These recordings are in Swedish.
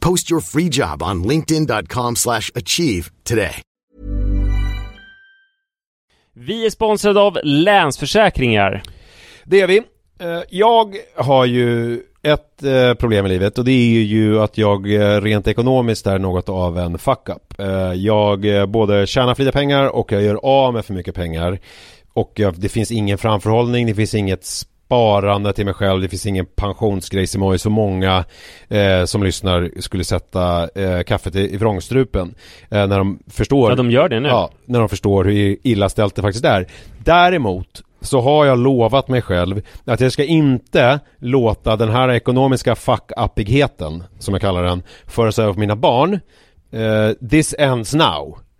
Post your free job on linkedin.com slash achieve today. Vi är sponsrade av Länsförsäkringar. Det är vi. Eh, Jag har ju ett eh, problem i livet och det är ju att jag eh, rent ekonomiskt är något av en fuck-up. Jag både tjänar för lite pengar och jag gör av med för mycket pengar. Och det finns ingen framförhållning, det finns inget sparande till mig själv, det finns ingen pensionsgrej som har ju så många eh, som lyssnar skulle sätta eh, kaffet i, i vrångstrupen. Eh, när de förstår Ja, de gör det nu. Ja, när de förstår hur illa ställt det faktiskt är. Däremot så har jag lovat mig själv att jag ska inte låta den här ekonomiska fuck-uppigheten, som jag kallar den, föras över på mina barn. Eh, this ends now,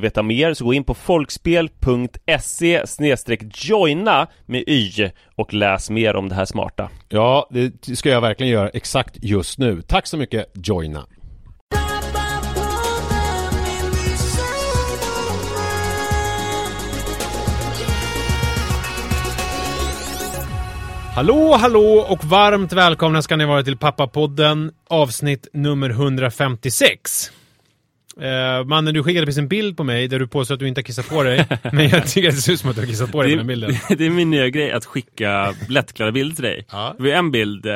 veta mer så gå in på folkspel.se joina med y och läs mer om det här smarta. Ja, det ska jag verkligen göra exakt just nu. Tack så mycket Joina. Hallå, hallå och varmt välkomna ska ni vara till Pappapodden avsnitt nummer 156. Eh, mannen, du skickade precis en bild på mig där du påstår att du inte har kissat på dig. men jag tycker att det ser ut som att du har kissat på dig Det på den bilden. det är min nya grej att skicka lättklädda bilder till dig. Ja. Det var en bild, eh,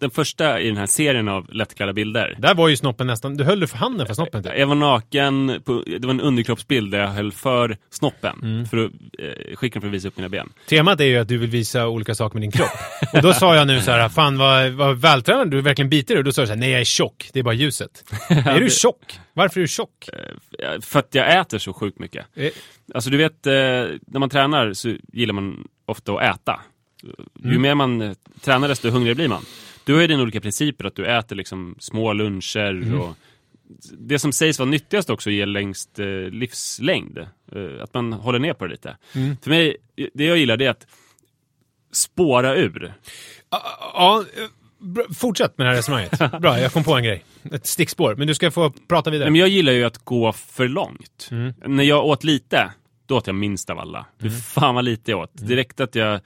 den första i den här serien av lättklädda bilder. Där var ju snoppen nästan, du höll du för handen för snoppen typ. Jag var naken, på, det var en underkroppsbild där jag höll för snoppen. Mm. För att eh, skicka den för att visa upp mina ben. Temat är ju att du vill visa olika saker med din kropp. Och då sa jag nu så här, fan vad, vad vältränad du verkligen biter dig. Och då sa du så här, nej jag är tjock, det är bara ljuset. är du tjock? Varför är du tjock? Eh, För att jag äter så sjukt mycket. Eh, Alltså du vet, eh, när man tränar så gillar man ofta att äta. Ju Mm. mer man eh, tränar desto hungrigare blir man. Du har ju dina olika principer, att du äter liksom små luncher Mm. och det som sägs vara nyttigast också ger längst livslängd. Att man håller ner på det lite. Mm. För mig, det jag gillar det är att spåra ur. Ja, fortsätt med det här resonemanget. Bra, jag kom på en grej. Ett stickspår. Men du ska få prata vidare. Nej, men jag gillar ju att gå för långt. Mm. När jag åt lite, då åt jag minst av alla. Fy fan vad lite jag åt. Mm. Direkt att jag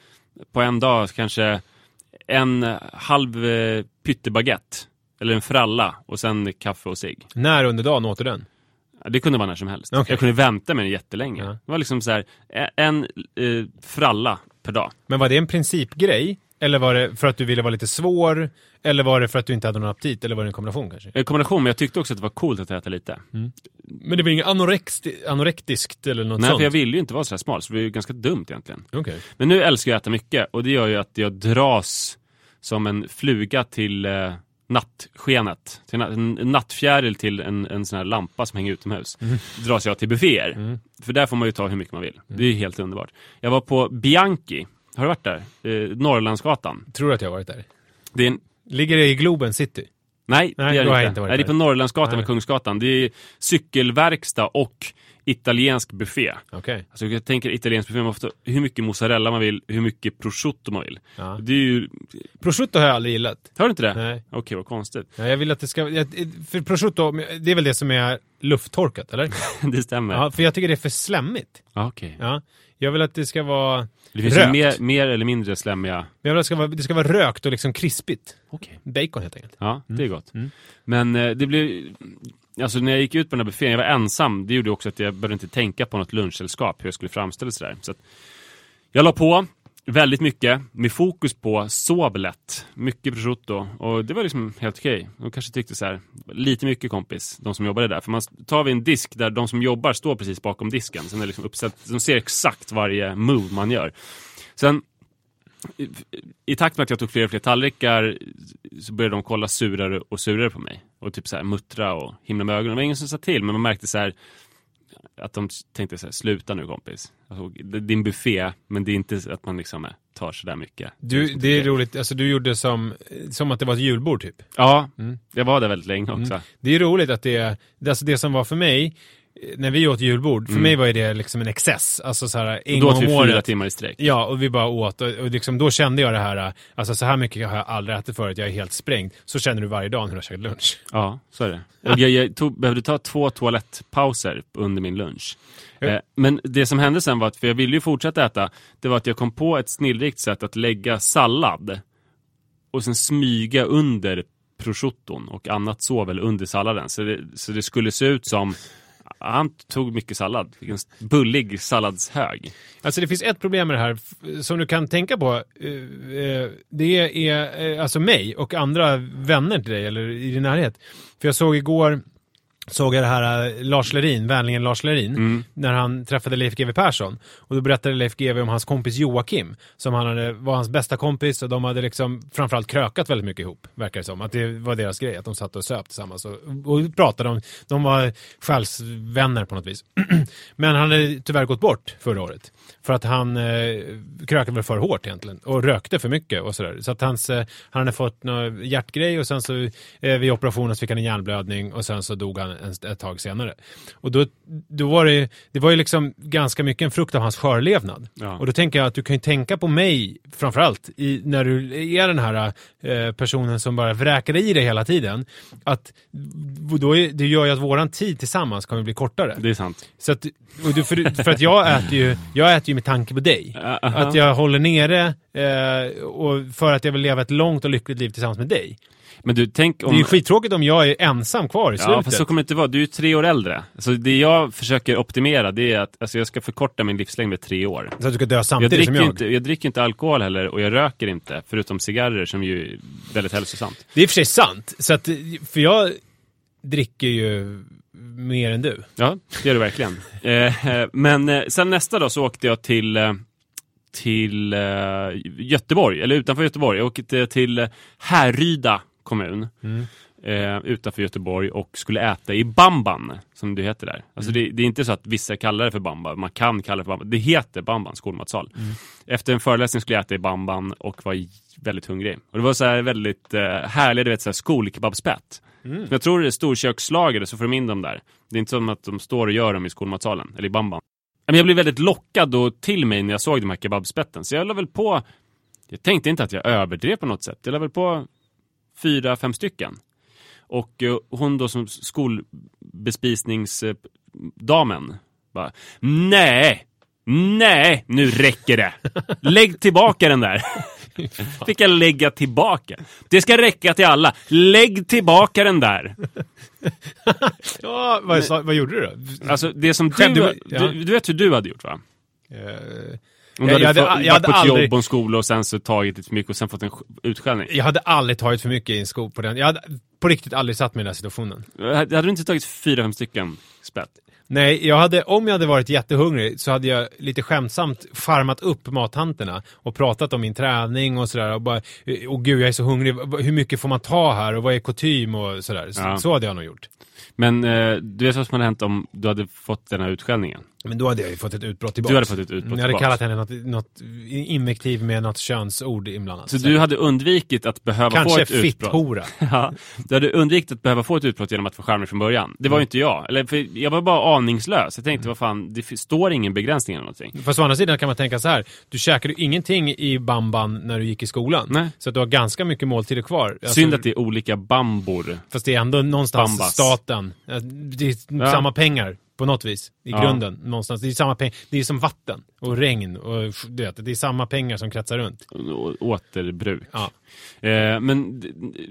på en dag kanske en halv eh, pyttebaguette. Eller en fralla och sen kaffe och cigg. När under dagen åt du den? Det kunde vara när som helst. Okej. Jag kunde vänta med den jättelänge. Ja. Det var liksom så här, en eh, fralla per dag. Men var det en principgrej? Eller var det för att du ville vara lite svår? Eller var det för att du inte hade någon aptit? Eller var det en kombination kanske? En kombination, men jag tyckte också att det var coolt att äta lite. Men det var inget anorext, anorektiskt eller något Nej, sånt? för jag ville ju inte vara så smal, så det var ju ganska dumt egentligen. Okej. Men nu älskar jag att äta mycket och det gör ju att jag dras som en fluga till eh, nattskenet. Till en, en nattfjäril till en, en sån här lampa som hänger utomhus. Dras jag till bufféer. För där får man ju ta hur mycket man vill. Det är ju helt underbart. Jag var på Bianchi. Har du varit där? Eh, Norrlandsgatan. Tror du att jag har varit där? Det är en, Ligger det i Globen city? nej, Nej, det är det inte. inte nej, det är på. Norrlandsgatan Nej. med Kungsgatan. Det är cykelverkstad och italiensk buffé. Okej. Alltså jag tänker italiensk buffé, man får ta hur mycket mozzarella man vill, hur mycket prosciutto man vill. Ja. Det är ju... Prosciutto har jag aldrig gillat. Har du inte det? Nej. Okej, vad konstigt. Ja, jag vill att det ska... För prosciutto, det är väl det som är lufttorkat, eller? det stämmer. Ja, för jag tycker det är för slemmigt. Okej. Ja. Jag vill att det ska vara... Det finns Rökt. ju mer, mer eller mindre slemmiga... Jag vill att det ska vara, det ska vara rökt och liksom krispigt. Okej. Bacon helt enkelt. Ja, det är gott. Mm. Men eh, det blev... Alltså när jag gick ut på den här buffén, jag var ensam. Det gjorde också att jag behövde inte tänka på något lunchsällskap, hur jag skulle framställa det sådär. Så att jag la på väldigt mycket, med fokus på sov lätt. Mycket prosciutto. Och det var liksom helt okej. De kanske tyckte så här, lite mycket kompis, de som jobbade där. För man tar vi en disk där de som jobbar står precis bakom disken. Sen är det liksom uppställt, de ser exakt varje move man gör. Sen i, i takt med att jag tog fler och fler tallrikar så började de kolla surare och surare på mig. Och typ så här muttra och himla med ögonen. Det var ingen som sa till, men man märkte så här att de tänkte så här, sluta nu kompis. Alltså, det det är en buffé, men det är inte att man liksom tar så där mycket. Du, det är roligt, alltså du gjorde som, som att det var ett julbord typ. Ja, Mm. jag var där väldigt länge också. Det är roligt att det alltså det som var för mig, när vi åt julbord, för mig var ju det liksom en excess. Alltså så här, en Då gång åt vi fyra året. timmar i sträck. Ja, och vi bara åt och, och liksom, då kände jag det här, alltså så här mycket har jag aldrig ätit förut, jag är helt sprängd. Så känner du varje dag när du har käkat lunch. Ja, så är det. Och jag, jag tog, behövde ta två toalettpauser under min lunch. Ja. Eh, men det som hände sen var att, för jag ville ju fortsätta äta, det var att jag kom på ett snillrikt sätt att lägga sallad och sen smyga under prosciutton och annat sovel under salladen. Så det, så det skulle se ut som han tog mycket sallad. Fick en bullig salladshög. Alltså det finns ett problem med det här som du kan tänka på. Eh, eh, det är eh, alltså mig och andra vänner till dig eller i din närhet. För jag såg igår såg jag det här eh, Lars Lerin, vänligen Lars Lerin, när han träffade Leif GW Persson. Och då berättade Leif GW om hans kompis Joakim, som han hade, var hans bästa kompis och de hade liksom framförallt krökat väldigt mycket ihop, verkar det som. Att det var deras grej, att de satt och söp tillsammans och, och pratade om, de var själsvänner på något vis. Men han hade tyvärr gått bort förra året. För att han eh, krökade väl för hårt egentligen och rökte för mycket och sådär. Så att hans, eh, han hade fått någon hjärtgrej och sen så eh, vid operationen så fick han en hjärnblödning och sen så dog han en, ett tag senare. Och då, då var det, det var ju liksom ganska mycket en frukt av hans skörlevnad. Ja. Och då tänker jag att du kan ju tänka på mig framförallt i, när du är den här eh, personen som bara vräker i dig hela tiden. Att då är, det gör ju att våran tid tillsammans kommer bli kortare. Det är sant. Så att, och du, för, för att jag äter ju, jag äter ju med tanke på dig. Aha. Att jag håller nere eh, och för att jag vill leva ett långt och lyckligt liv tillsammans med dig. Men du, tänk om... Det är ju skittråkigt om jag är ensam kvar i slutet. Ja, fast så kommer inte vara. Du är ju tre år äldre. Så det jag försöker optimera, det är att alltså, jag ska förkorta min livslängd med tre år. Så att du ska dö Jag samtidigt som dricker, jag. inte, jag dricker inte alkohol heller och jag röker inte, förutom cigarrer som ju är väldigt hälsosamt. Det är i och för sig sant. Så att, för jag dricker ju mer än du. Ja, det gör du verkligen. eh, men eh, sen nästa dag så åkte jag till, eh, till eh, Göteborg, eller utanför Göteborg. Jag åkte till Härryda kommun. Eh, utanför Göteborg och skulle äta i Bamban, som det heter där. Alltså det, det är inte så att vissa kallar det för Bamba, man kan kalla det för Bamba. Det heter Bamban, skolmatsal. Efter en föreläsning skulle jag äta i Bamban och var väldigt hungrig. Och det var så här väldigt eh, härliga, du vet, så här skolkebabspett. Som Jag tror det är storkökslagade, så får de in dem där. Det är inte som att de står och gör dem i skolmatsalen, eller i Bamban. Men jag blev väldigt lockad och till mig när jag såg de här kebabspetten. Så jag la väl på, jag tänkte inte att jag överdrev på något sätt. Jag la väl på fyra, fem stycken. Och eh, hon då som skolbespisningsdamen bara, nej, nej, nu räcker det. Lägg tillbaka den där. Fick jag lägga tillbaka. Det ska räcka till alla. Lägg tillbaka den där. Ja, vad, sa- vad gjorde du då? Alltså det som Skämde du, du- ja. du, du vet hur du hade gjort va? Eh, Om du Jag- hade, jag hade- jag varit hade på ett aldrig- jobb och en skola och sen så tagit lite för mycket och sen fått en sk- utskällning. jag hade aldrig tagit för mycket i en sko på den. Jag hade på riktigt aldrig satt mig i den här situationen. Hade du inte tagit fyra, fem stycken spett? Nej, jag hade, om jag hade varit jättehungrig så hade jag lite skämtsamt farmat upp mattanterna och pratat om min träning och sådär. Och bara, åh gud jag är så hungrig, hur mycket får man ta här och vad är kutym och sådär. Så, Ja. så hade jag nog gjort. Men eh, du vet vad som hade hänt om du hade fått den här utskällningen? Men då hade jag ju fått ett utbrott tillbaka. Du hade fått ett utbrott Jag hade tillbaks. kallat henne något, något invektiv med något könsord inblandat. Så du hade undvikit att behöva få Kanske ett utbrott? fitthora. Ja, du hade undvikit att behöva få ett utbrott genom att vara charmig från början. Det var ju inte jag. Eller, för jag var bara aningslös. Jag tänkte, vad fan, det står ingen begränsning eller någonting. Fast å andra sidan kan man tänka så här. Du käkade ju ingenting i bamban när du gick i skolan. Nej. Så att du har ganska mycket måltider kvar. Alltså, Synd att det är olika bambor. Fast det är ändå någonstans Bambas. staten. Eh, Det är Ja. samma pengar på något vis. I Ja. grunden. Någonstans. Det är samma pengar. Det är som vatten och regn. Och, du vet, det är samma pengar som kretsar runt. Å- Återbruk. Ja. Eh, men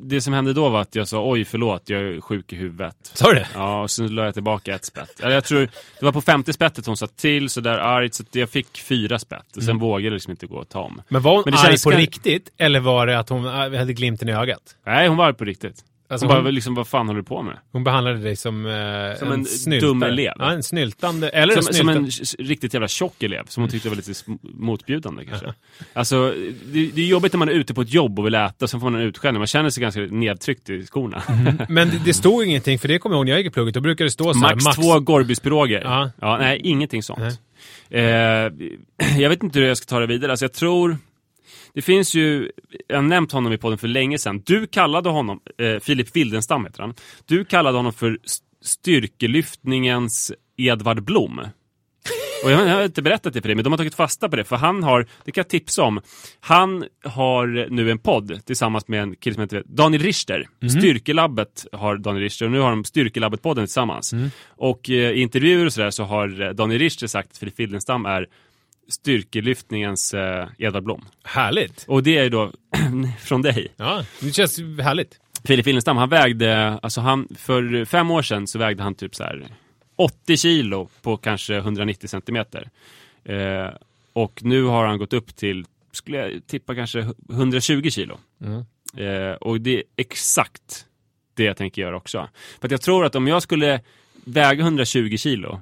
det, som hände då var att jag sa oj förlåt, jag är sjuk i huvudet. Sa du det? Ja, och sen la jag tillbaka ett spett. Eller jag tror, det var på femte spettet hon sa till sådär argt, så jag fick fyra spett. Och sen vågade jag liksom inte gå och ta om. Men var hon Men det arg på riktigt? Eller var det att hon äh, hade glimten i ögat? Nej, hon var arg på riktigt. Alltså hon bara, hon- liksom, vad fan håller du på med? Hon behandlade dig som, eh, Som en snyltare. dum elev. Ja, en snyltande. Eller en Som, som snyltande. en s- riktigt jävla tjock elev, som hon tyckte var lite motbjudande kanske. Alltså, det, det är jobbigt när man är ute på ett jobb och vill äta, sen får man en utskällning. Man känner sig ganska nedtryckt i skorna. Men det, det stod ingenting, för det kommer jag ihåg när jag gick i plugget. Då brukade det stå så här, Max, två Gorbyspiroger. Ja. Ja. nej, ingenting sånt. Nej. Eh, jag vet inte hur jag ska ta det vidare. Alltså, jag tror... Det finns ju, jag har nämnt honom i podden för länge sedan. Du kallade honom, eh, Filip Wildenstam heter han. Du kallade honom för st- styrkelyftningens Edvard Blom. Och jag, har inte berättat det för dig, men de har tagit fasta på det. För han har, det kan jag tipsa om, han har nu en podd tillsammans med en kille som heter Daniel Richter. Styrkelabbet har Daniel Richter och nu har de Styrkelabbet-podden tillsammans. Och eh, i intervjuer och sådär så har eh, Daniel Richter sagt att Filip Wildenstam är styrkelyftningens eh, Edvard Blom. Härligt. Och det är då från dig. Ja, det känns härligt. Filip Wildenstam, han vägde, alltså han, för fem år sedan så vägde han typ så här 80 kilo på kanske 190 centimeter. Eh, och nu har han gått upp till, skulle jag tippa kanske 120 kilo. Eh, och det är exakt det jag tänker göra också. För att jag tror att om jag skulle väga 120 kilo,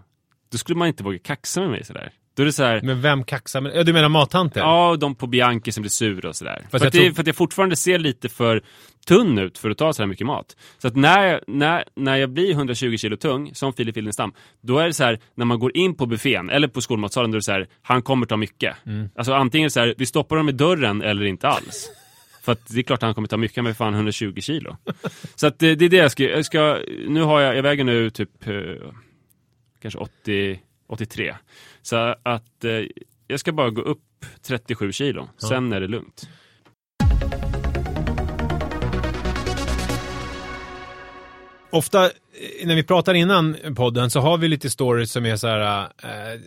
då skulle man inte våga kaxa med mig sådär. Då är det så här, Men vem kaxar med... Ja, du menar mattanter? Ja, de på Bianchi som blir sur och sådär. För, att det, tror- för att jag fortfarande ser lite för tunn ut för att ta så här mycket mat. Så att när, när, när jag blir 120 kilo tung, som Filip Wildenstam, då är det så här, när man går in på buffén eller på skolmatsalen, då är det så här, han kommer ta mycket. Mm. Alltså antingen så här, vi stoppar dem i dörren eller inte alls. För att det är klart att han kommer ta mycket, är fan 120 kilo. Så att det, det är det jag ska, jag ska, nu har jag, jag väger nu typ eh, kanske 80, 83. Så att eh, jag ska bara gå upp 37 kilo, sen är det lugnt. Ofta eh, när vi pratar innan podden så har vi lite stories som är så här, eh,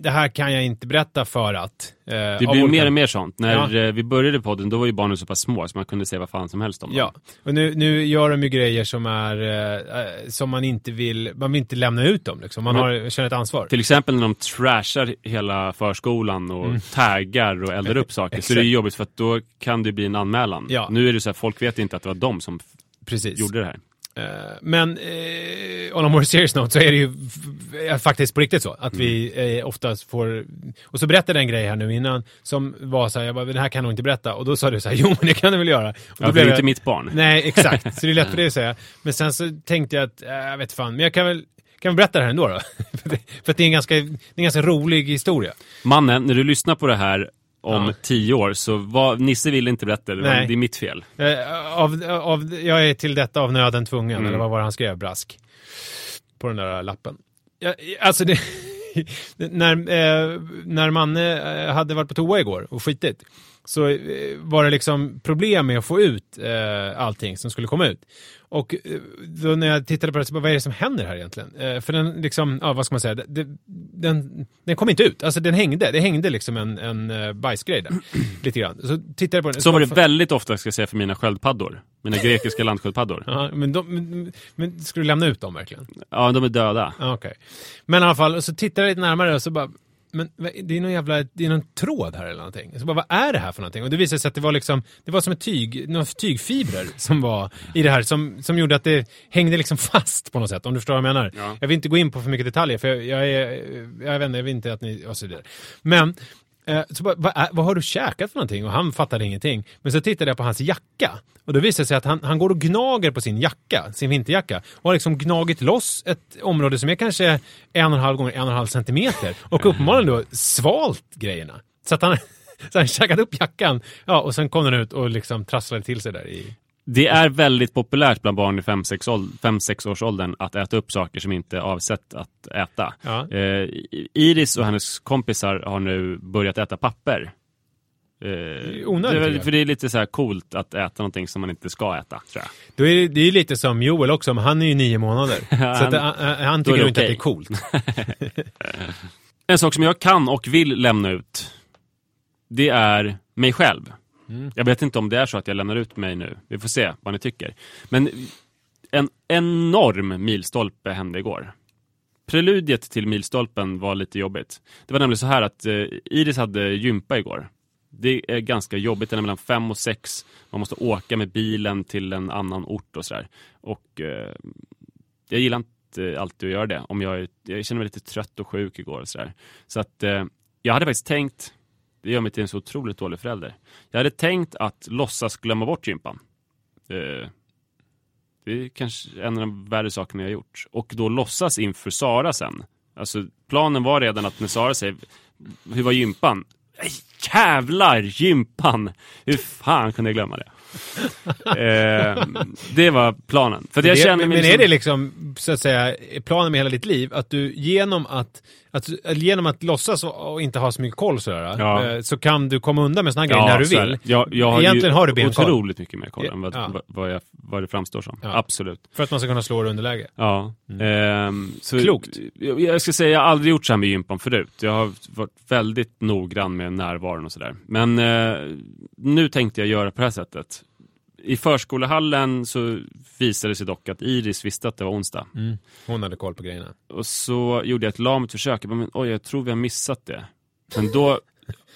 det här kan jag inte berätta för att. Eh, Det blir olika- mer och mer sånt. När Ja. vi började podden, då var ju barnen så pass små så man kunde säga vad fan som helst om dem. Ja, och nu, nu gör de ju grejer som är, eh, som man inte vill, man vill inte lämna ut dem liksom. Man har, känner ett ansvar. Till exempel när de trashar hela förskolan och Mm. taggar och eldar upp saker. så det är jobbigt för att då kan det bli en anmälan. Ja. Nu är det så här, folk vet inte att det var de som Precis. gjorde det här. Eh, Men eh, on a more serious note så är det ju faktiskt på riktigt så att vi eh, oftast får, och så berättade jag en grej här nu innan som var så här, jag bara, det här kan nog inte berätta och då sa du så här, jo men det kan du väl göra. Och Ja, då det är jag- inte mitt barn. Nej, exakt. Så det är lätt för dig att säga. Men sen så tänkte jag att, äh, jag vet fan, men jag kan väl, kan väl berätta det här ändå då? för det är en ganska, det är en ganska rolig historia. Mannen, när du lyssnar på det här om Ja. tio år så var, Nisse ville inte berätta det, Nej. det är mitt fel. Eh, av, av, jag är till detta av nöden tvungen, Mm. eller vad var det han skrev? Brask. På den där lappen. Ja, alltså det... när, eh, när Manne eh, hade varit på toa igår och skitit så eh, var det liksom problem med att få ut eh, allting som skulle komma ut. Och eh, då när jag tittade på det så bara, vad är det som händer här egentligen? Eh, för den liksom, ja vad ska man säga, det, den, den kom inte ut. Alltså den hängde, det hängde liksom en, en eh, bajsgrej där. lite grann. Så tittade jag på den. Så var det väldigt ofta, ska jag säga, för mina sköldpaddor. Mina grekiska landsköldpaddor. Ja, men, de, men, men ska du lämna ut dem verkligen? Ja, de är döda. Okej. Men i alla fall, så tittar jag lite närmare och så bara, men det är någon jävla, det är någon tråd här eller någonting. Så bara, vad är det här för någonting? Och det visade sig att det var liksom, det var som ett tyg, några tygfibrer som var i det här som, som gjorde att det hängde liksom fast på något sätt, om du förstår vad jag menar. Ja. Jag vill inte gå in på för mycket detaljer, för jag, jag är, jag vet inte, jag vill inte att ni, och så vidare. Men, så bara, vad, är, vad har du käkat för någonting? Och han fattade ingenting. Men så tittade jag på hans jacka. Och då visade det sig att han, han går och gnager på sin jacka, sin vinterjacka. Och har liksom gnagit loss ett område som är kanske en och en halv gånger en och en halv centimeter. Och uppenbarligen då svalt grejerna. Så att han, så han käkat upp jackan. Ja, och sen kom den ut och liksom trasslade till sig där i... Det är väldigt populärt bland barn i 5-6 års åldern att äta upp saker som inte är avsett att äta. Ja. Eh, Iris och hennes kompisar har nu börjat äta papper. Eh, onödigt, det är, för det är lite så här coolt att äta någonting som man inte ska äta, tror jag. Är det, är lite som Joel också, men han är ju nio månader. så att, han, han, han tycker ju inte att det är coolt. En sak som jag kan och vill lämna ut, det är mig själv. Mm. Jag vet inte om det är så att jag lämnar ut mig nu. Vi får se vad ni tycker. Men en enorm milstolpe hände igår. Preludiet till milstolpen var lite jobbigt. Det var nämligen så här att eh, Iris hade gympa igår. Det är ganska jobbigt, den är mellan fem och sex. Man måste åka med bilen till en annan ort och sådär. Och eh, jag gillar inte alltid att göra det. Om jag, jag känner mig lite trött och sjuk igår och sådär. Så att eh, jag hade faktiskt tänkt, det gör mig till en så otroligt dålig förälder. Jag hade tänkt att låtsas glömma bort gympan. Eh, det är kanske en av de värre sakerna jag har gjort. Och då låtsas inför Sara sen. Alltså planen var redan att när Sara säger Hur var gympan? "Nej, Jävlar gympan! Hur fan kunde jag glömma det? eh, det var planen. För att jag det, känner men men är liksom- det liksom, så att säga, planen med hela ditt liv? Att du genom att, att, genom att låtsas och, inte ha så mycket koll sådär, Ja. eh, så kan du komma undan med sådana grejer när du vill. Jag, jag har Egentligen har du benkoll. otroligt mycket mer koll än vad, Ja. vad, jag, vad det framstår som. Ja. Absolut. För att man ska kunna slå det underläge. Ja. Ehm, så, Klokt. Jag, jag ska säga, jag har aldrig gjort så här med gympan förut. Jag har varit väldigt noggrann med närvaron och sådär. Men eh, nu tänkte jag göra på det här sättet. I förskolehallen så visade det sig dock att Iris visste att det var onsdag. Hon hade koll på grejerna. Och så gjorde jag ett lamt försök. Jag bara, men, oj, jag tror vi har missat det. Men då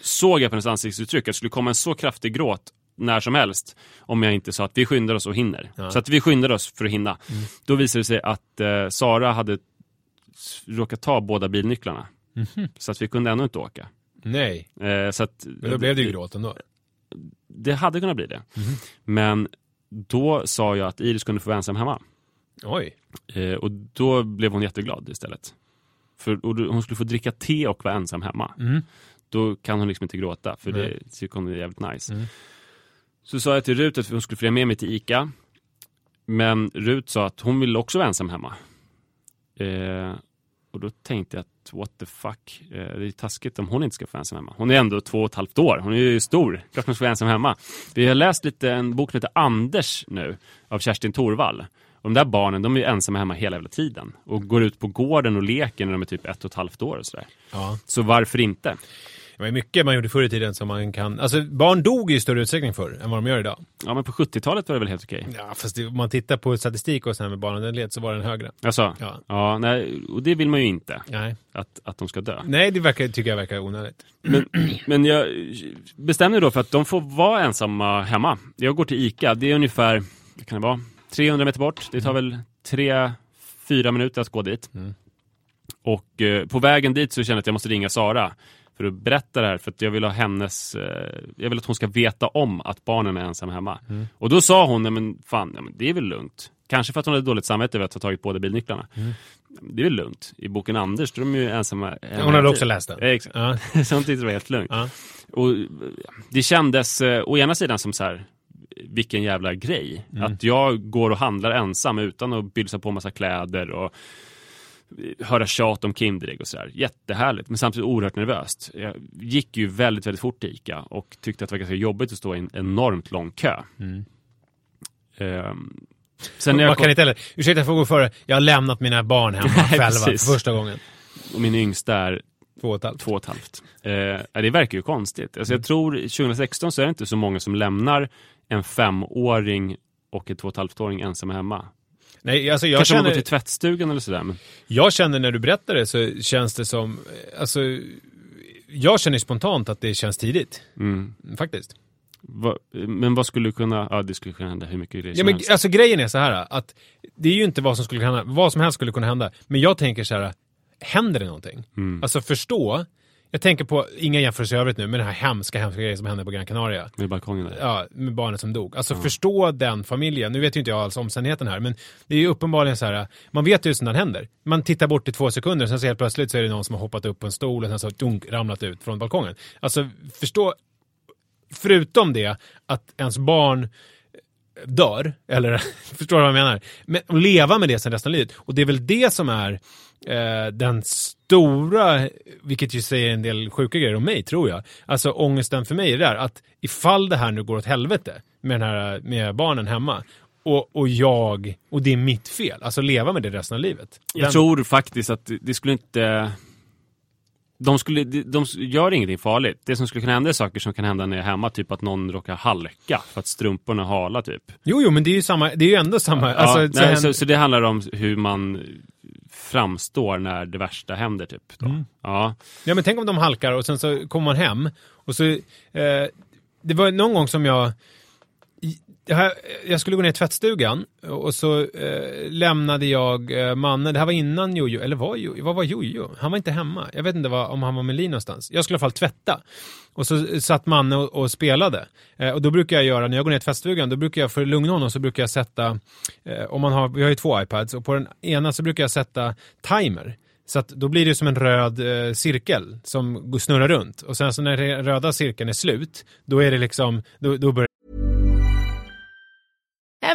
såg jag på hennes ansiktsuttryck att det skulle komma en så kraftig gråt när som helst om jag inte sa att vi skyndar oss och hinner. Ja. Så att vi skyndar oss för att hinna. Då visade det sig att eh, Sara hade råkat ta båda bilnycklarna. Så att vi kunde ändå inte åka. Nej, Eh, så att, men då blev det ju gråt ändå. Det hade kunnat bli det. Men då sa jag att Iris kunde få vara ensam hemma. Oj. Eh, och då blev hon jätteglad istället. För och hon skulle få dricka te och vara ensam hemma. Mm. Då kan hon liksom inte gråta, för det tycker hon är jävligt nice. Mm. Så sa jag till Rut att hon skulle följa med mig till ICA. Men Rut sa att hon ville också vara ensam hemma. Eh, och då tänkte jag att what the fuck, eh, det är taskigt om hon inte ska få ensam hemma. Hon är ändå två och ett halvt år, hon är ju stor, klart hon ska vara ensam hemma. Vi har läst lite en bok som heter Anders nu, av Kerstin Thorvall. Och de där barnen, de är ju ensamma hemma hela jävla tiden. Och går ut på gården och leker när de är typ ett och ett halvt år och sådär. Ja. Så varför inte? Det var mycket man gjorde förr i tiden som man kan... Alltså barn dog i större utsträckning förr än vad de gör idag. Ja, men på 70-talet var det väl helt okej? Ja, fast det, om man tittar på statistik och så här med barnadödlighet så var den högre. Alltså, Ja. ja. nej, och det vill man ju inte. Nej. Att, att de ska dö. Nej, det verkar, tycker jag verkar onödigt. Men, men jag bestämde då för att de får vara ensamma hemma. Jag går till ICA, det är ungefär, vad kan det vara, 300 meter bort. Det tar väl tre, fyra minuter att gå dit. Och eh, på vägen dit så känner jag att jag måste ringa Sara för att berätta det här, för att jag vill ha hennes, eh, jag vill att hon ska veta om att barnen är ensamma hemma. Och då sa hon, nej men fan, ja, men det är väl lugnt. Kanske för att hon hade dåligt samvete över att ha tagit båda bilnycklarna. Det är väl lugnt. I boken Anders, då är de ju ensamma Hon hade också läst den. Ja, exakt. Ja. Så hon tyckte det var helt lugnt. Ja. Och det kändes eh, å ena sidan som så här, vilken jävla grej. Mm. Att jag går och handlar ensam utan att bylsa på massa kläder och höra tjat om Kinderägg och sådär. Jättehärligt, men samtidigt oerhört nervöst. Jag gick ju väldigt, väldigt fort till ICA och tyckte att det var ganska jobbigt att stå i en enormt lång kö. Ehm, sen när Mm. Man jag kan kom, inte heller... Ursäkta för att gå före. Jag har lämnat mina barn hemma själva för första gången. och min yngsta är Två och ett halvt. två och halvt. Eh, det verkar ju konstigt. Alltså Mm. jag tror 2016 så är det inte så många som lämnar en femåring och en två och ett halvt-åring ensamma hemma. Nej, alltså jag Kanske man känner, går till tvättstugan eller sådär. Men... jag känner när du berättar det så känns det som... Alltså, jag känner spontant att det känns tidigt. Mm. Faktiskt. Va, men vad skulle kunna, ja det skulle kunna hända hur mycket grejer Ja, som men, helst. alltså grejen är så här att det är ju inte vad som skulle kunna hända, vad som helst skulle kunna hända. Men jag tänker så här, händer det någonting? Mm. Alltså förstå, jag tänker på, inga jämförelser i övrigt nu, men den här hemska, hemska grejen som hände på Gran Canaria. Med balkongen där. Ja, med barnet som dog. Alltså förstå den familjen. Nu vet ju inte jag alls omständigheten här, men det är ju uppenbarligen så här, man vet ju när det händer. Man tittar bort i två sekunder, sen så helt plötsligt så är det någon som har hoppat upp på en stol och sen så dunk, ramlat ut från balkongen. Alltså förstå, förutom det, att ens barn dör, eller förstår du vad jag menar? Men leva med det sen resten av livet. Och det är väl det som är den stora, vilket ju säger en del sjuka grejer om mig, tror jag. Alltså ångesten för mig är där, att ifall det här nu går åt helvete med, den här, med barnen hemma, och, och jag, och det är mitt fel, alltså leva med det resten av livet. Jag Den- tror faktiskt att det- skulle inte... De, skulle, de, de gör ingenting farligt. Det som skulle kunna hända är saker som kan hända när jag är hemma. Typ att någon råkar halka för att strumporna hala typ. Jo, jo, men det är ju samma, det är ju ändå samma, alltså, ja, nej, en- så, så det handlar om hur man framstår när det värsta händer typ. Mm. Ja. Ja men tänk om de halkar och sen så kommer man hem och så... Eh, det var någon gång som jag här, jag skulle gå ner i tvättstugan och så eh, lämnade jag eh, mannen, det här var innan Jojo, eller var Jojo, vad var Jojo? Han var inte hemma. Jag vet inte vad, om han var med Li någonstans. Jag skulle i alla fall tvätta. Och så eh, satt Manne och, och spelade. Eh, och då brukar jag göra, när jag går ner i tvättstugan, då brukar jag för att lugna honom så brukar jag sätta, eh, om man har, vi har ju två iPads, och på den ena så brukar jag sätta timer. Så att då blir det som en röd eh, cirkel som snurrar runt. Och sen så när den röda cirkeln är slut, då är det liksom, då, då börjar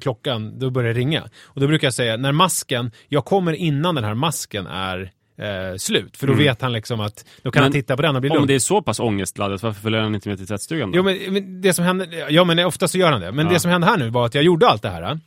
Klockan, då börjar det ringa. Och då brukar jag säga, när masken, jag kommer innan den här masken är eh, slut. För då vet han liksom att, då kan Men han titta på den och bli Om lugn. det är så pass ångestladdat, varför följer han inte med till tvättstugan då? Jo men, men det som hände, ja men ofta så gör han det. Men Ja. det som hände här nu var att jag gjorde allt det här.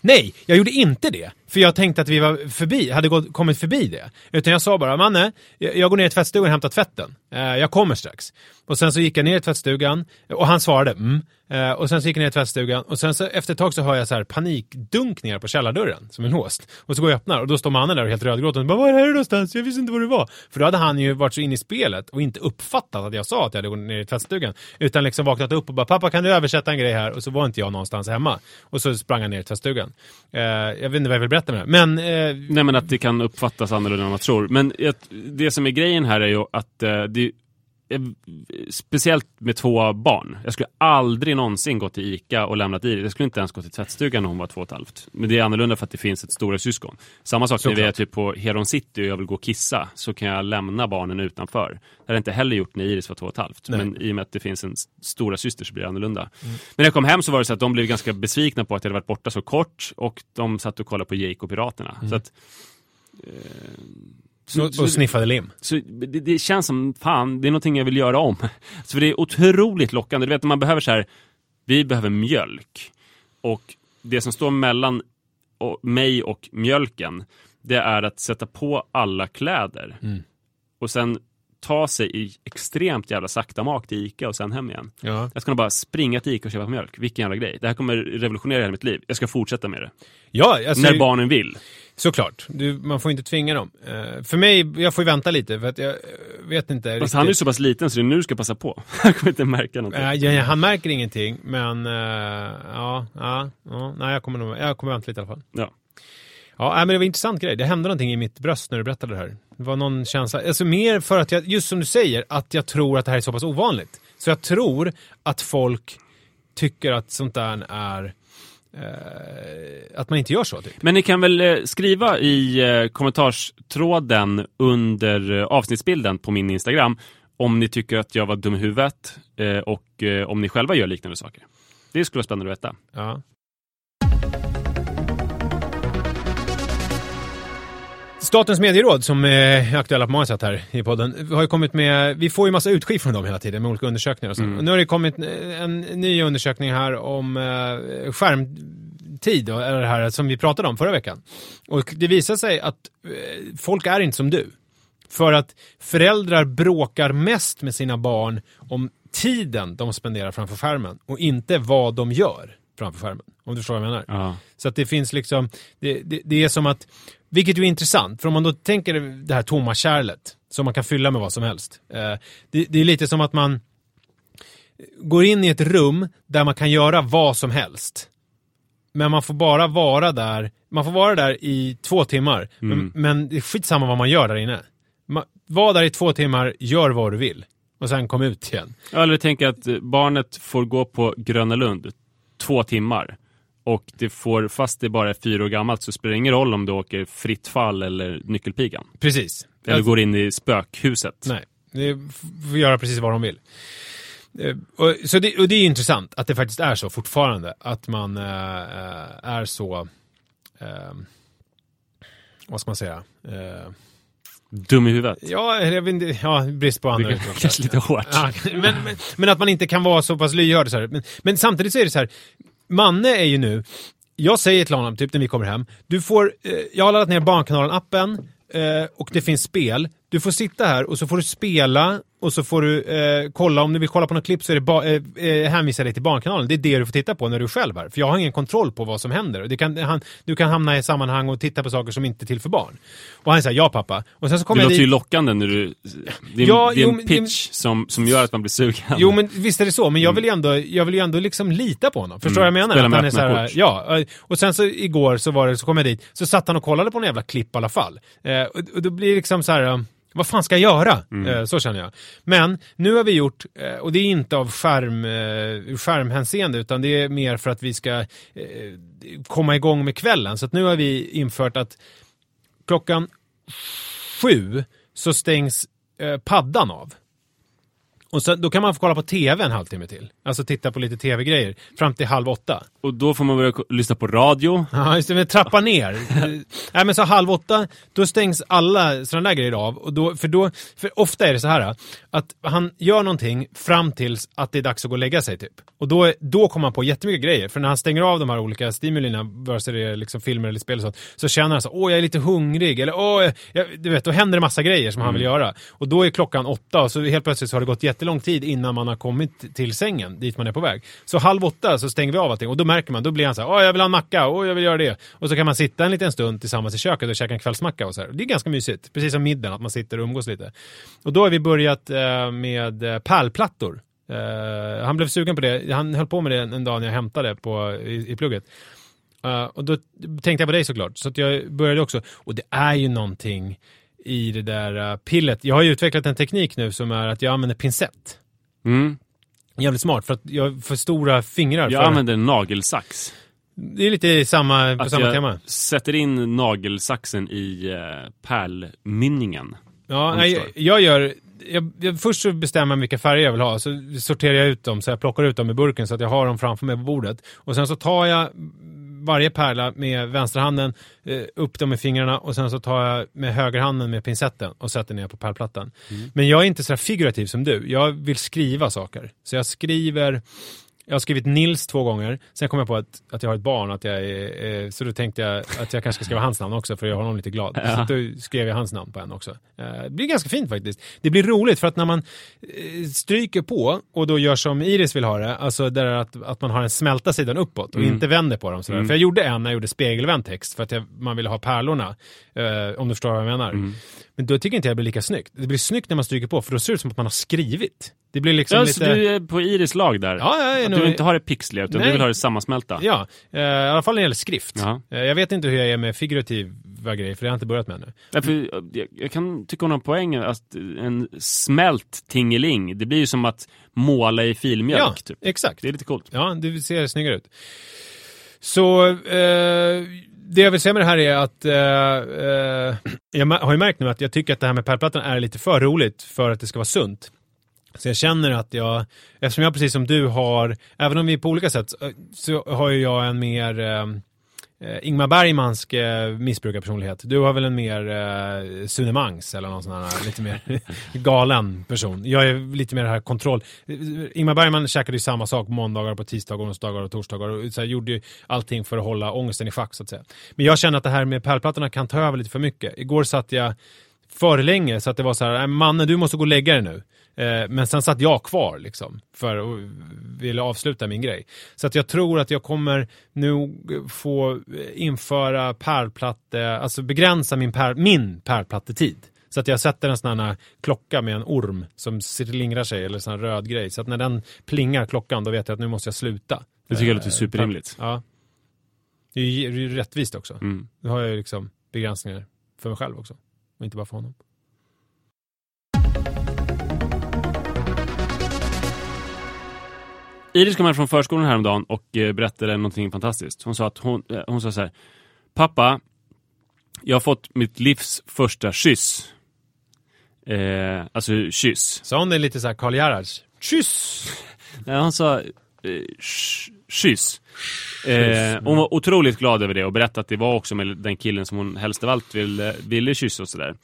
Nej, jag gjorde inte det. För jag tänkte att vi var förbi, hade gått, kommit förbi det. Utan jag sa bara, Manne, jag, går ner i tvättstugan och hämtar tvätten. Eh, jag kommer strax. Och sen så gick jag ner i tvättstugan och han svarade mm. Eh, och sen så gick jag ner i tvättstugan och sen så efter ett tag så hör jag så här panikdunkningar på källardörren som en låst. Och så går jag och öppnar och då står mannen där och helt rödgråten Vad Var är det någonstans? Jag visste inte var det var. För då hade han ju varit så inne i spelet och inte uppfattat att jag sa att jag hade gått ner i tvättstugan. Utan liksom vaknat upp och bara Pappa kan du översätta en grej här? Och så var inte jag någonstans hemma. Och så sprang han ner i tvättstugan. Eh, jag vet inte vad jag vill berätta med det. Men... Eh, Nej men att det kan uppfattas annorlunda än man tror. Men det som är grejen här är ju att eh, det speciellt med två barn. Jag skulle aldrig någonsin gå till ICA och lämnat i det. Jag skulle inte ens gå till tvättstugan när hon var två och ett halvt. Men det är annorlunda för att det finns ett stora syskon. Samma sak när vi är typ på Heron City och jag vill gå och kissa så kan jag lämna barnen utanför. Det har jag inte heller gjort när Iris var två och ett halvt. Nej. Men i och med att det finns en stora syster så blir det annorlunda. Mm. Men när jag kom hem så var det så att de blev ganska besvikna på att jag hade varit borta så kort och de satt och kollade på Jake och Piraterna. Mm. Så att, eh, så, och, sniffade lim. Så det, det, känns som, fan, det är någonting jag vill göra om. Så det är otroligt lockande. Du vet, man behöver så här, vi behöver mjölk. Och det som står mellan och, mig och mjölken, det är att sätta på alla kläder. Mm. Och sen ta sig i extremt jävla sakta mak till Ica och sen hem igen. Ja. Jag ska nog bara springa till Ica och köpa mjölk. Vilken jävla grej. Det här kommer revolutionera hela mitt liv. Jag ska fortsätta med det. Ja, alltså, När barnen vill. Såklart. Du, man får inte tvinga dem. Uh, för mig, jag får ju vänta lite för att jag uh, vet inte. Fast riktigt. han är ju så pass liten så det är nu du ska passa på. han kommer inte märka någonting. Uh, ja, han märker ingenting, men ja, ja, ja, nej, jag kommer nog, jag kommer vänta lite i alla fall. Ja. Ja, men det var en intressant grej. Det hände någonting i mitt bröst när du berättade det här. Det var någon känsla, alltså mer för att jag, just som du säger, att jag tror att det här är så pass ovanligt. Så jag tror att folk tycker att sånt där är eh, att man inte gör så. Typ. Men ni kan väl eh, skriva i eh, kommentarstråden under eh, avsnittsbilden på min Instagram om ni tycker att jag var dum i huvudet eh, och eh, om ni själva gör liknande saker. Det skulle vara spännande att veta. Ja. Statens medieråd som är aktuella på många sätt här i podden har ju kommit med, vi får ju massa utskick från dem hela tiden med olika undersökningar och så. Mm. Och nu har det kommit en ny undersökning här om eh, skärmtid, eller det här som vi pratade om förra veckan. Och det visar sig att eh, folk är inte som du. För att föräldrar bråkar mest med sina barn om tiden de spenderar framför skärmen och inte vad de gör framför skärmen. Om du förstår vad jag menar. Ja. Så att det finns liksom, det, det, det, är som att, vilket ju är intressant, för om man då tänker det här tomma kärlet som man kan fylla med vad som helst. Eh, det, det är lite som att man går in i ett rum där man kan göra vad som helst. Men man får bara vara där, man får vara där i två timmar. Mm. Men, men det är skitsamma vad man gör där inne. Man, var där i två timmar, gör vad du vill. Och sen kom ut igen. Eller tänk att barnet får gå på Gröna Lund två timmar. Och det får, fast det bara är fyra år gammalt så spelar det ingen roll om du åker fritt fall eller nyckelpigan. Precis. Eller går in i spökhuset. Nej, det får göra precis vad de vill. Eh, och, så det, och det är intressant att det faktiskt är så fortfarande. Att man äh, är så... Äh, vad ska man säga? Äh, Dum i huvudet? Ja, jag vet inte, ja brist på andra. Kanske lite hårt. Ja, men, men, men, att man inte kan vara så pass lyhörd. Så. Men, men samtidigt så är det så här, Manne är ju nu, jag säger till honom typ när vi kommer hem, du får, eh, jag har laddat ner Barnkanalen-appen eh, och det finns spel. Du får sitta här och så får du spela och så får du eh, kolla, om du vill kolla på något klipp så är det ba, eh, eh, hänvisa dig till Barnkanalen. Det är det du får titta på när du är själv här. För jag har ingen kontroll på vad som händer. Kan, han, du kan hamna i sammanhang och titta på saker som inte är till för barn. Och han säger ja pappa. Och sen så kommer det låter dit... ju lockande när du... Det är, ja, det är en jo, pitch det... som, som gör att man blir sugen. Jo men visst är det så, men jag vill ju ändå, jag vill ju ändå liksom lita på honom. Förstår du mm. jag menar? Spela med han är så här, Ja, och sen så igår så var det, så kom jag dit, så satt han och kollade på en jävla klipp i alla fall. Eh, och, och då blir det liksom så här vad fan ska jag göra? Mm. Eh, så känner jag. Men nu har vi gjort, eh, och det är inte av skärm, eh, skärmhänseende utan det är mer för att vi ska komma igång med kvällen. Så nu har vi infört att klockan sju så stängs paddan av. Och så, då kan man få kolla på tv en halvtimme till. Alltså titta på lite tv-grejer. Fram till halv åtta. Och då får man börja lyssna på radio. Ja, just det, men trappa ner. Nej, men så halv åtta, då stängs alla sådana där grejer av. Och då, för, då, för ofta är det så här att han gör någonting fram tills att det är dags att gå och lägga sig typ. Och då, då kommer han på jättemycket grejer. För när han stänger av de här olika stimulierna, vare sig det är liksom filmer eller spel och sånt, så känner han så åh jag är lite hungrig, eller åh, jag, du vet, då händer det massa grejer som han vill göra. Och då är klockan åtta och så helt plötsligt så har det gått jättelång tid innan man har kommit till sängen, dit man är på väg. Så halv åtta så stänger vi av allting och då märker man, då blir han så här, jag vill ha en macka, och jag vill göra det. Och så kan man sitta en liten stund tillsammans i köket och käka en kvällsmacka och så här. Det är ganska mysigt, precis som middagen, att man sitter och umgås lite. Och då har vi börjat eh, med eh, pärlplattor. Eh, han blev sugen på det, han höll på med det en, dag när jag hämtade på, i, i plugget. Uh, och då tänkte jag på dig såklart, så att jag började också. Och det är ju någonting i det där uh, pillet. Jag har ju utvecklat en teknik nu som är att jag använder pincett. Mm. Jävligt smart för att jag har för stora fingrar. Jag för använder nagelsax. Det är lite samma, på Att samma jag tema. sätter in nagelsaxen i eh, pärlmynningen. Ja, nej, jag gör... Jag, jag, först så bestämmer jag vilka färger jag vill ha, så sorterar jag ut dem, så jag plockar ut dem i burken så att jag har dem framför mig på bordet. Och sen så tar jag varje pärla med vänsterhanden, eh, upp dem med fingrarna och sen så tar jag med högerhanden med pincetten och sätter ner på pärlplattan. Men jag är inte så figurativ som du. Jag vill skriva saker. Så jag skriver jag har skrivit Nils två gånger, sen kom jag på att, att jag har ett barn, att jag är, eh, så då tänkte jag att jag kanske ska skriva hans namn också för att göra honom lite glad. Ja. Så då skrev jag hans namn på en också. Eh, det blir ganska fint faktiskt. Det blir roligt för att när man eh, stryker på och då gör som Iris vill ha det, alltså där att, att man har den smälta sidan uppåt och inte vänder på dem. Sådär. Mm. För jag gjorde en när jag gjorde spegelvänd text för att jag, man ville ha pärlorna, eh, om du förstår vad jag menar. Mm. Men då tycker inte jag det blir lika snyggt. Det blir snyggt när man stryker på för då ser det ut som att man har skrivit. Det blir liksom Ja, lite... så du är på Iris lag där? Ja, jag är att du vill inte ha det pixliga, utan Nej. du vill ha det sammansmälta? Ja, eh, i alla fall när det gäller skrift. Ja. Eh, jag vet inte hur jag är med figurativa grejer, för det har jag inte börjat med ännu. Därför, jag, jag kan tycka om någon poäng att en smält tingeling, det blir ju som att måla i filmjölk. Ja, typ. exakt. Det är lite coolt. Ja, det ser snyggare ut. Så eh, det jag vill säga med det här är att eh, eh, jag har ju märkt nu att jag tycker att det här med pärlplattan är lite för roligt för att det ska vara sunt. Så jag känner att jag, eftersom jag precis som du har, även om vi är på olika sätt, så- så har ju jag en mer eh, eh, Ingmar Bergmansk eh, missbrukarpersonlighet. Du har väl en mer eh, Sune Mangs eller någon sån här eh, lite mer galen person. Jag är lite mer det här kontroll. Eh, Ingmar Bergman käkade ju samma sak på måndagar, på tisdagar, onsdagar och torsdagar och så här, gjorde ju allting för att hålla ångesten i schack så att säga. Men jag känner att det här med pärlplattorna kan ta över lite för mycket. Igår satt jag för länge så att det var så här, äh, mannen du måste gå och lägga dig nu. Eh, men sen satt jag kvar liksom för att ville avsluta min grej. Så att jag tror att jag kommer nu få införa pärlplatte, alltså begränsa min, pär, min pärlplattetid. Så att jag sätter en sån här klocka med en orm som slingrar sig eller sån här röd grej. Så att när den plingar klockan då vet jag att nu måste jag sluta. Det tycker jag Eh, låter superrimligt. Ja. Det är ju rättvist också. Mm. Nu har jag ju liksom begränsningar för mig själv också. Och inte bara för honom. Iris kom hem från förskolan häromdagen och eh, berättade någonting fantastiskt. Hon sa att hon, eh, hon sa så här. Pappa, jag har fått mitt livs första kyss. Eh, alltså kyss. Sa hon det lite så här Karl Gerhards? Kyss! Nej, hon sa eh, kyss. Eh, hon var otroligt glad över det och berättade att det var också med den killen som hon helst av allt ville, eh, ville kyssa och sådär.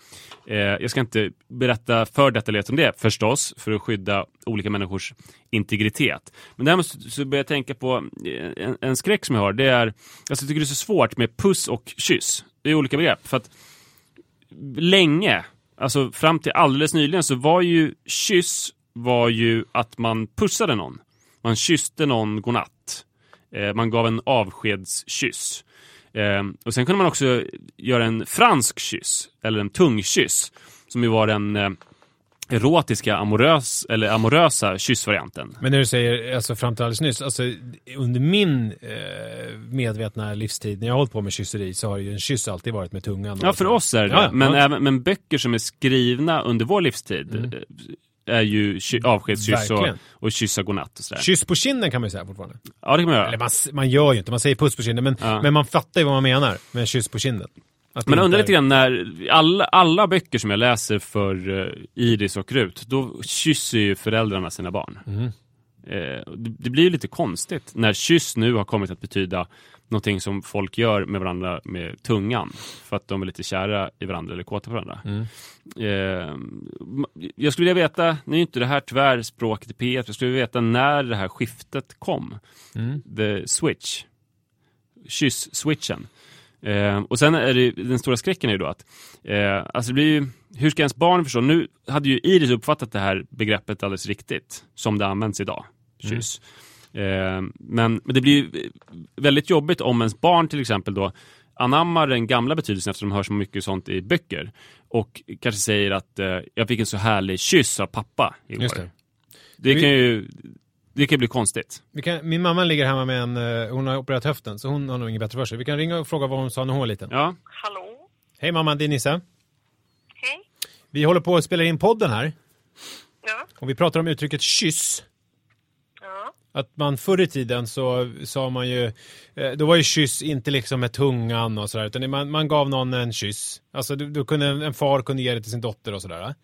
Eh, jag ska inte berätta för detaljerat om det förstås, för att skydda olika människors integritet. Men däremot så, så börjar jag tänka på eh, en, en skräck som jag har. Det är, alltså jag tycker det är så svårt med puss och kyss. Det är olika begrepp. För att länge, alltså fram till alldeles nyligen så var ju kyss var ju att man pussade någon. Man kysste någon godnatt. Eh, man gav en avskedskyss. Eh, och sen kunde man också göra en fransk kyss, eller en tungkyss, som ju var den eh, erotiska, amorös, eller amorösa kyssvarianten. Men när du säger alltså, fram till alldeles nyss, alltså, under min eh, medvetna livstid, när jag har hållit på med kysseri, så har ju en kyss alltid varit med tungan. Ja, för oss är det Ja. Men, ja. även, men böcker som är skrivna under vår livstid Mm. Eh, är ju ky- avskedskyss och, och kyssa godnatt och sådär. Kyss på kinden kan man ju säga fortfarande. Ja, det kan man göra. Eller man, man gör ju inte, man säger puss på kinden, men, Ja. men man fattar ju vad man menar med kyss på kinden. Att Men jag undrar lite grann när alla, alla böcker som jag läser för uh, Iris och Rut, då kysser ju föräldrarna sina barn. Mm. Eh, det, blir ju lite konstigt när kyss nu har kommit att betyda någonting som folk gör med varandra med tungan för att de är lite kära i varandra eller kåta på varandra. Mm. Eh, jag skulle vilja veta, nu är inte det här tyvärr språket i P1, jag skulle vilja veta när det här skiftet kom. Mm. The switch. Kyss-switchen. Eh, och sen är det den stora skräcken är ju då att, alltså det blir ju, hur ska ens barn förstå? Nu hade ju Iris uppfattat det här begreppet alldeles riktigt, som det används idag. Kyss. Eh, men, men det blir ju väldigt jobbigt om ens barn till exempel då anammar den gamla betydelsen eftersom de hör så mycket sånt i böcker och kanske säger att eh, jag fick en så härlig kyss av pappa igår. Just det. Det kan ju det kan bli konstigt. Vi kan, min mamma ligger hemma med en, eh, hon har opererat höften så hon har nog inget bättre för sig. Vi kan ringa och fråga vad hon sa när hon var liten. Ja, Hallå? Hej mamma, det är Nisse. Vi håller på att spela in podden här Ja? och vi pratar om uttrycket kyss. Ja? Att man förr i tiden så sa man ju, eh, då var ju kyss inte liksom med tungan och sådär, utan man, man gav någon en kyss. Alltså då, då kunde en, en far kunde ge det till sin dotter och sådär.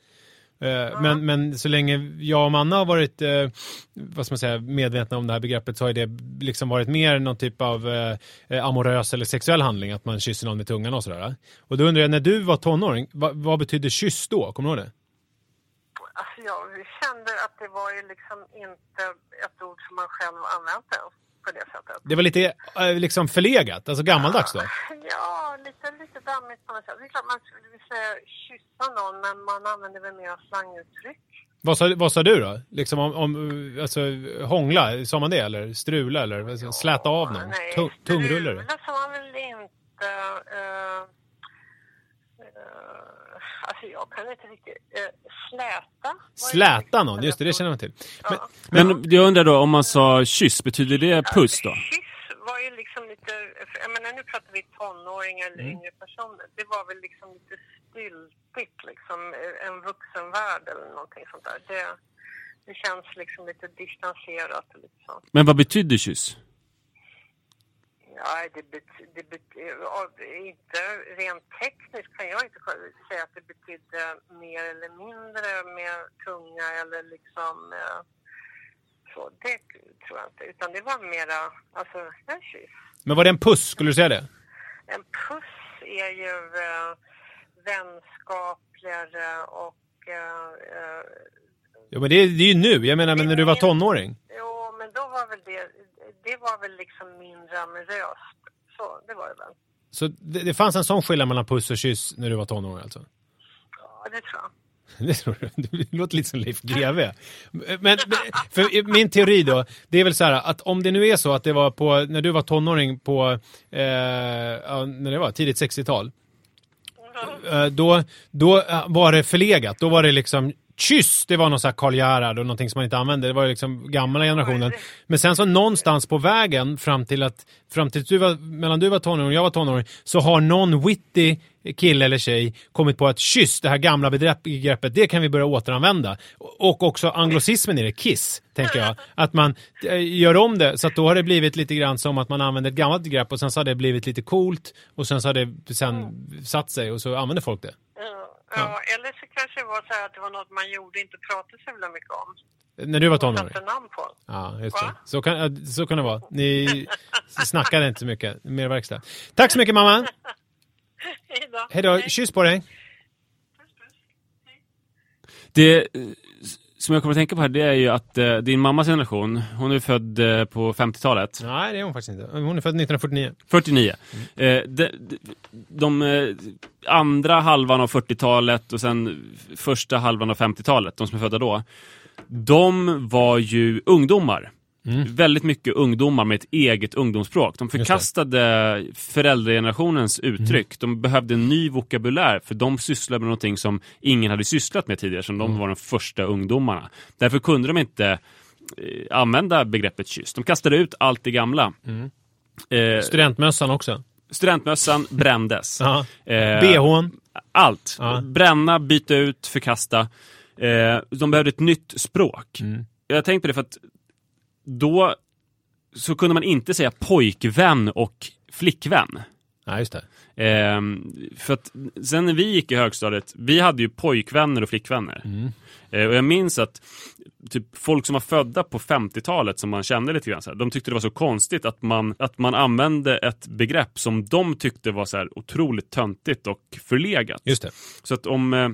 Eh, Men, men så länge jag och Manna har varit eh, vad ska man säga, medvetna om det här begreppet så har det liksom varit mer någon typ av eh, eh, amorös eller sexuell handling, att man kysser någon med tungan och sådär. Och då undrar jag, när du var tonåring, vad, vad betydde kyss då? Kommer du ihåg det? Alltså jag kände att det var ju liksom inte ett ord som man själv använde på det sättet. Det var lite eh, liksom förlegat, alltså gammaldags då? Ja, lite, lite dammigt på något sätt. Det är klart man skulle vilja säga kyssa någon, men man använder väl mer slanguttryck. Vad sa, vad sa du då? Liksom om, om alltså, hångla, sa man det eller? Strula eller alltså, släta av någon? Nej, Tung, tungrullare? strula sa man väl inte. Uh, alltså jag kan inte riktigt... Uh, släta? Släta liksom någon, just det, det känner man till. Men, Ja. men jag undrar då om man sa kyss, betyder det puss då? Kyss var ju liksom lite, jag menar nu pratar vi tonåringar eller yngre personer. Det var väl liksom lite styltigt liksom, en vuxenvärld eller någonting sånt där. Det, det känns liksom lite distanserat lite så. Men vad betyder kyss? Ja, det, bet, det bet, inte rent tekniskt kan jag inte säga att det betydde mer eller mindre med tunga eller liksom eh, så. Det tror jag inte. Utan det var mera, alltså en kyss. men var det en puss, skulle du säga det? En puss är ju eh, vänskapligare och... Eh, Ja, men det, är- det är ju nu. Jag menar, men när du var tonåring. jo, men då var väl det... Det var väl liksom mindre amoröst. Så, det var det väl. Så det, det fanns en sån skillnad mellan puss och kyss när du var tonåring alltså? Ja, det tror jag. Det tror du? Det låter lite som Leif GW. Men, för min teori då, det är väl så här att om det nu är så att det var på, när du var tonåring på, eh, när det var, tidigt 60-tal. Eh, då, då eh, var det förlegat. Då var det liksom Kyss, det var någon sån här Karl Gerhard och någonting som man inte använde. Det var ju liksom gamla generationen. Men sen så någonstans på vägen fram till att, fram till att du var, mellan du var tonåring och jag var tonåring, så har någon witty kille eller tjej kommit på att kyss, det här gamla begrepp- begreppet, det kan vi börja återanvända. Och också anglosismen i det, kiss, tänker jag. Att man eh, gör om det, så att då har det blivit lite grann som att man använder ett gammalt begrepp och sen så har det blivit lite coolt och sen så har det sen satt sig och så använder folk det. Ja, ja, eller så kanske det var så här att det var något man gjorde inte pratade så jävla mycket om. När du var tonåring? Satte namn på. Ja, just det. Så kan, så kan det vara. Ni snackade inte så mycket. Mer verkstad. Tack så mycket mamma! Hej då. Hej då, kyss på dig! Det eh, som jag kommer att tänka på här, det är ju att eh, din mammas generation, hon är född eh, på 50-talet. Nej, det är hon faktiskt inte. Hon är född 1949. 49. Eh, de, de, de eh, andra halvan av 40-talet och sen första halvan av 50-talet, de som är födda då, de var ju ungdomar. Väldigt mycket ungdomar med ett eget ungdomsspråk. De förkastade föräldragenerationens uttryck. De behövde en ny vokabulär för de sysslade med någonting som ingen hade sysslat med tidigare, som de var de första ungdomarna. Därför kunde de inte eh, använda begreppet kyss. De kastade ut allt det gamla. Eh, Studentmössan också. Studentmössan brändes. Eh, BH'n. Allt. Ja. Bränna, byta ut, förkasta. Eh, de behövde ett nytt språk. Mm. Jag tänkte på det för att då så kunde man inte säga pojkvän och flickvän. Ja, just det. Ehm, för att sen när vi gick i högstadiet, vi hade ju pojkvänner och flickvänner. Eh, och jag minns att typ, folk som var födda på 50-talet som man kände lite grann så här, de tyckte det var så konstigt att man, att man använde ett begrepp som de tyckte var så här otroligt töntigt och förlegat. Just det. Så att om eh,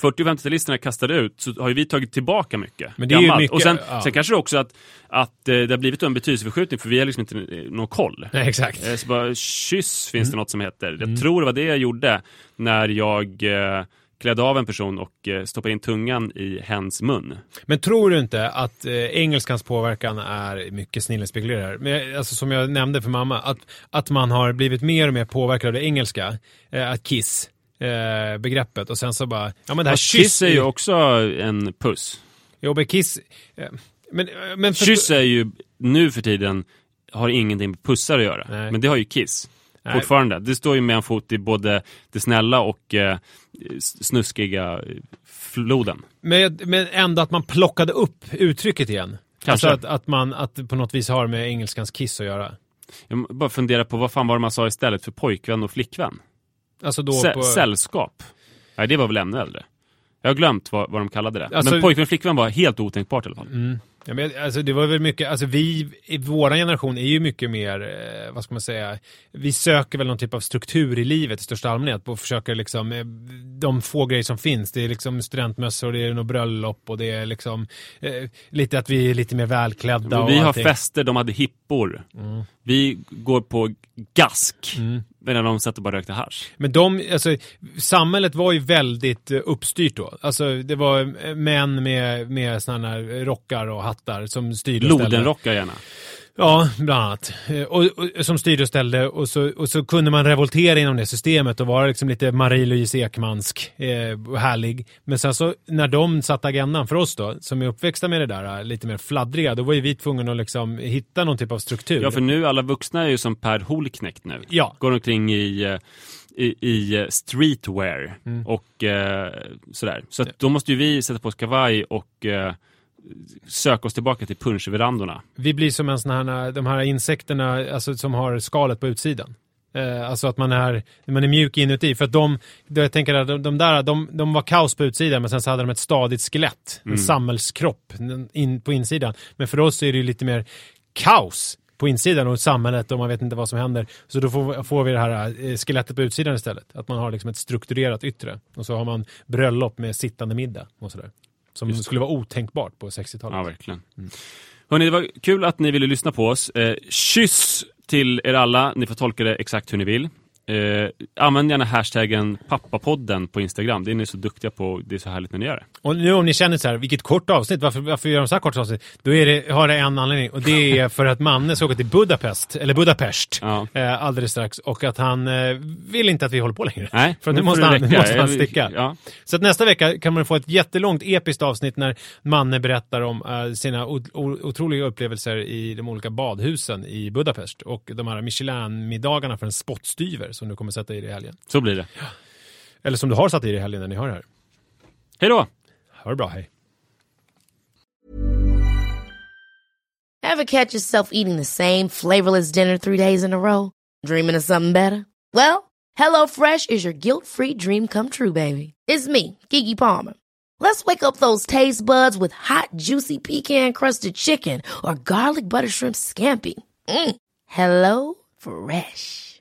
40 och 50-talisterna kastade ut så har ju vi tagit tillbaka mycket. Men det är ju mycket- och sen, ja. sen kanske det också att, att eh, det har blivit en betydelseförskjutning för vi har liksom inte eh, någon koll. Nej, exakt. Eh, Så bara, kyss finns Mm. det något som heter. Jag tror det var det jag gjorde när jag eh, klädde av en person och eh, stoppade in tungan i hens mun. Men tror du inte att eh, engelskans påverkan är mycket snillespekulerar? Men alltså, som jag nämnde för mamma, att, att man har blivit mer och mer påverkad av det engelska, eh, att kiss, eh, begreppet och sen så bara, ja men det här Fast kyss är ju också en puss. Jo men kiss, eh, men, men förstå- Kyss är ju nu för tiden har ingenting med pussar att göra. Nej. Men det har ju kiss. Nej. Fortfarande. Det står ju med en fot i både det snälla och eh, snuskiga eh, floden. Men, men ändå att man plockade upp uttrycket igen. Kanske. Alltså att, att man att på något vis har med engelskans kiss att göra. Jag bara funderar på vad fan var det man sa istället för pojkvän och flickvän? Alltså då Sä- på... Sällskap. Nej, det var väl ännu äldre. Jag har glömt vad, vad de kallade det. Alltså- Men pojkvän och flickvän var helt otänkbart i alla fall. Mm. Ja, men, alltså, det var väl mycket, alltså vi i vår generation är ju mycket mer, eh, vad ska man säga, vi söker väl någon typ av struktur i livet i största allmänhet och försöker liksom, eh, de få grejer som finns, det är liksom studentmössor, det är något bröllop och det är liksom eh, lite att vi är lite mer välklädda Men vi har allting. Mm. fester, de hade hippor. Vi går på gask. Medan de satt och bara rökte hasch. Men de, alltså, samhället var ju väldigt eh, uppstyrt då. Alltså det var eh, män med, med sådana rockar och hattar som styrde. Lodenrockar gärna. Ja, bland annat. Eh, Och, och, som styrde och ställde och så, och så kunde man revoltera inom det systemet och vara liksom lite Marie-Louise Ekmansk eh, härlig. Men sen så när de satte agendan för oss då, som är uppväxta med det där eh, lite mer fladdriga, då var ju vi tvungna att liksom hitta någon typ av struktur. Ja, för nu alla vuxna är ju som Per Holknekt nu. Ja. Går omkring i, eh, i, i streetwear Mm. och eh, sådär. Så att då måste ju vi sätta på oss kavaj och eh, söka oss tillbaka till punschverandorna. Vi blir som en sån här, de här insekterna alltså, som har skalet på utsidan. Eh, alltså att man är, man är mjuk inuti. För att de, jag tänker att de, de där, de, de var kaos på utsidan men sen så hade de ett stadigt skelett. En samhällskropp in, på insidan. Men för oss är det ju lite mer kaos på insidan och samhället och man vet inte vad som händer. Så då får, får vi det här eh, skelettet på utsidan istället. Att man har liksom ett strukturerat yttre. Och så har man bröllop med sittande middag och sådär. Som skulle vara otänkbart på 60-talet. Ja, verkligen. Hörrni, det var kul att ni ville lyssna på oss. Eh, kyss till er alla. Ni får tolka det exakt hur ni vill. Eh, använd gärna hashtaggen pappapodden på Instagram. Det är ni så duktiga på. Det är så härligt när ni gör det. Och nu om ni känner så här, vilket kort avsnitt, varför, varför gör de så här kort avsnitt? Då är det, har det en anledning och det är för att Manne ska åka till Budapest, eller Budapest, Ja. eh, alldeles strax och att han eh, vill inte att vi håller på längre. Nej, för nu måste han, måste han sticka. Ja. Så att nästa vecka kan man få ett jättelångt episkt avsnitt när Manne berättar om eh, sina otroliga upplevelser i de olika badhusen i Budapest och de här Michelin-middagarna för en spottstyver som du kommer sätta i dig i helgen. Så blir det. Eller som du har satt i dig i helgen när ni hör det här. Hej då! Ha det bra, hej. Ever catch yourself eating the same flavorless dinner three days in a row? Dreaming of something better? Well, HelloFresh is your guilt-free dream come true, baby. It's me, Kiki Palmer. Let's wake up those taste buds with hot, juicy pecan-crusted chicken or garlic butter shrimp scampi. Mm. Hello Fresh.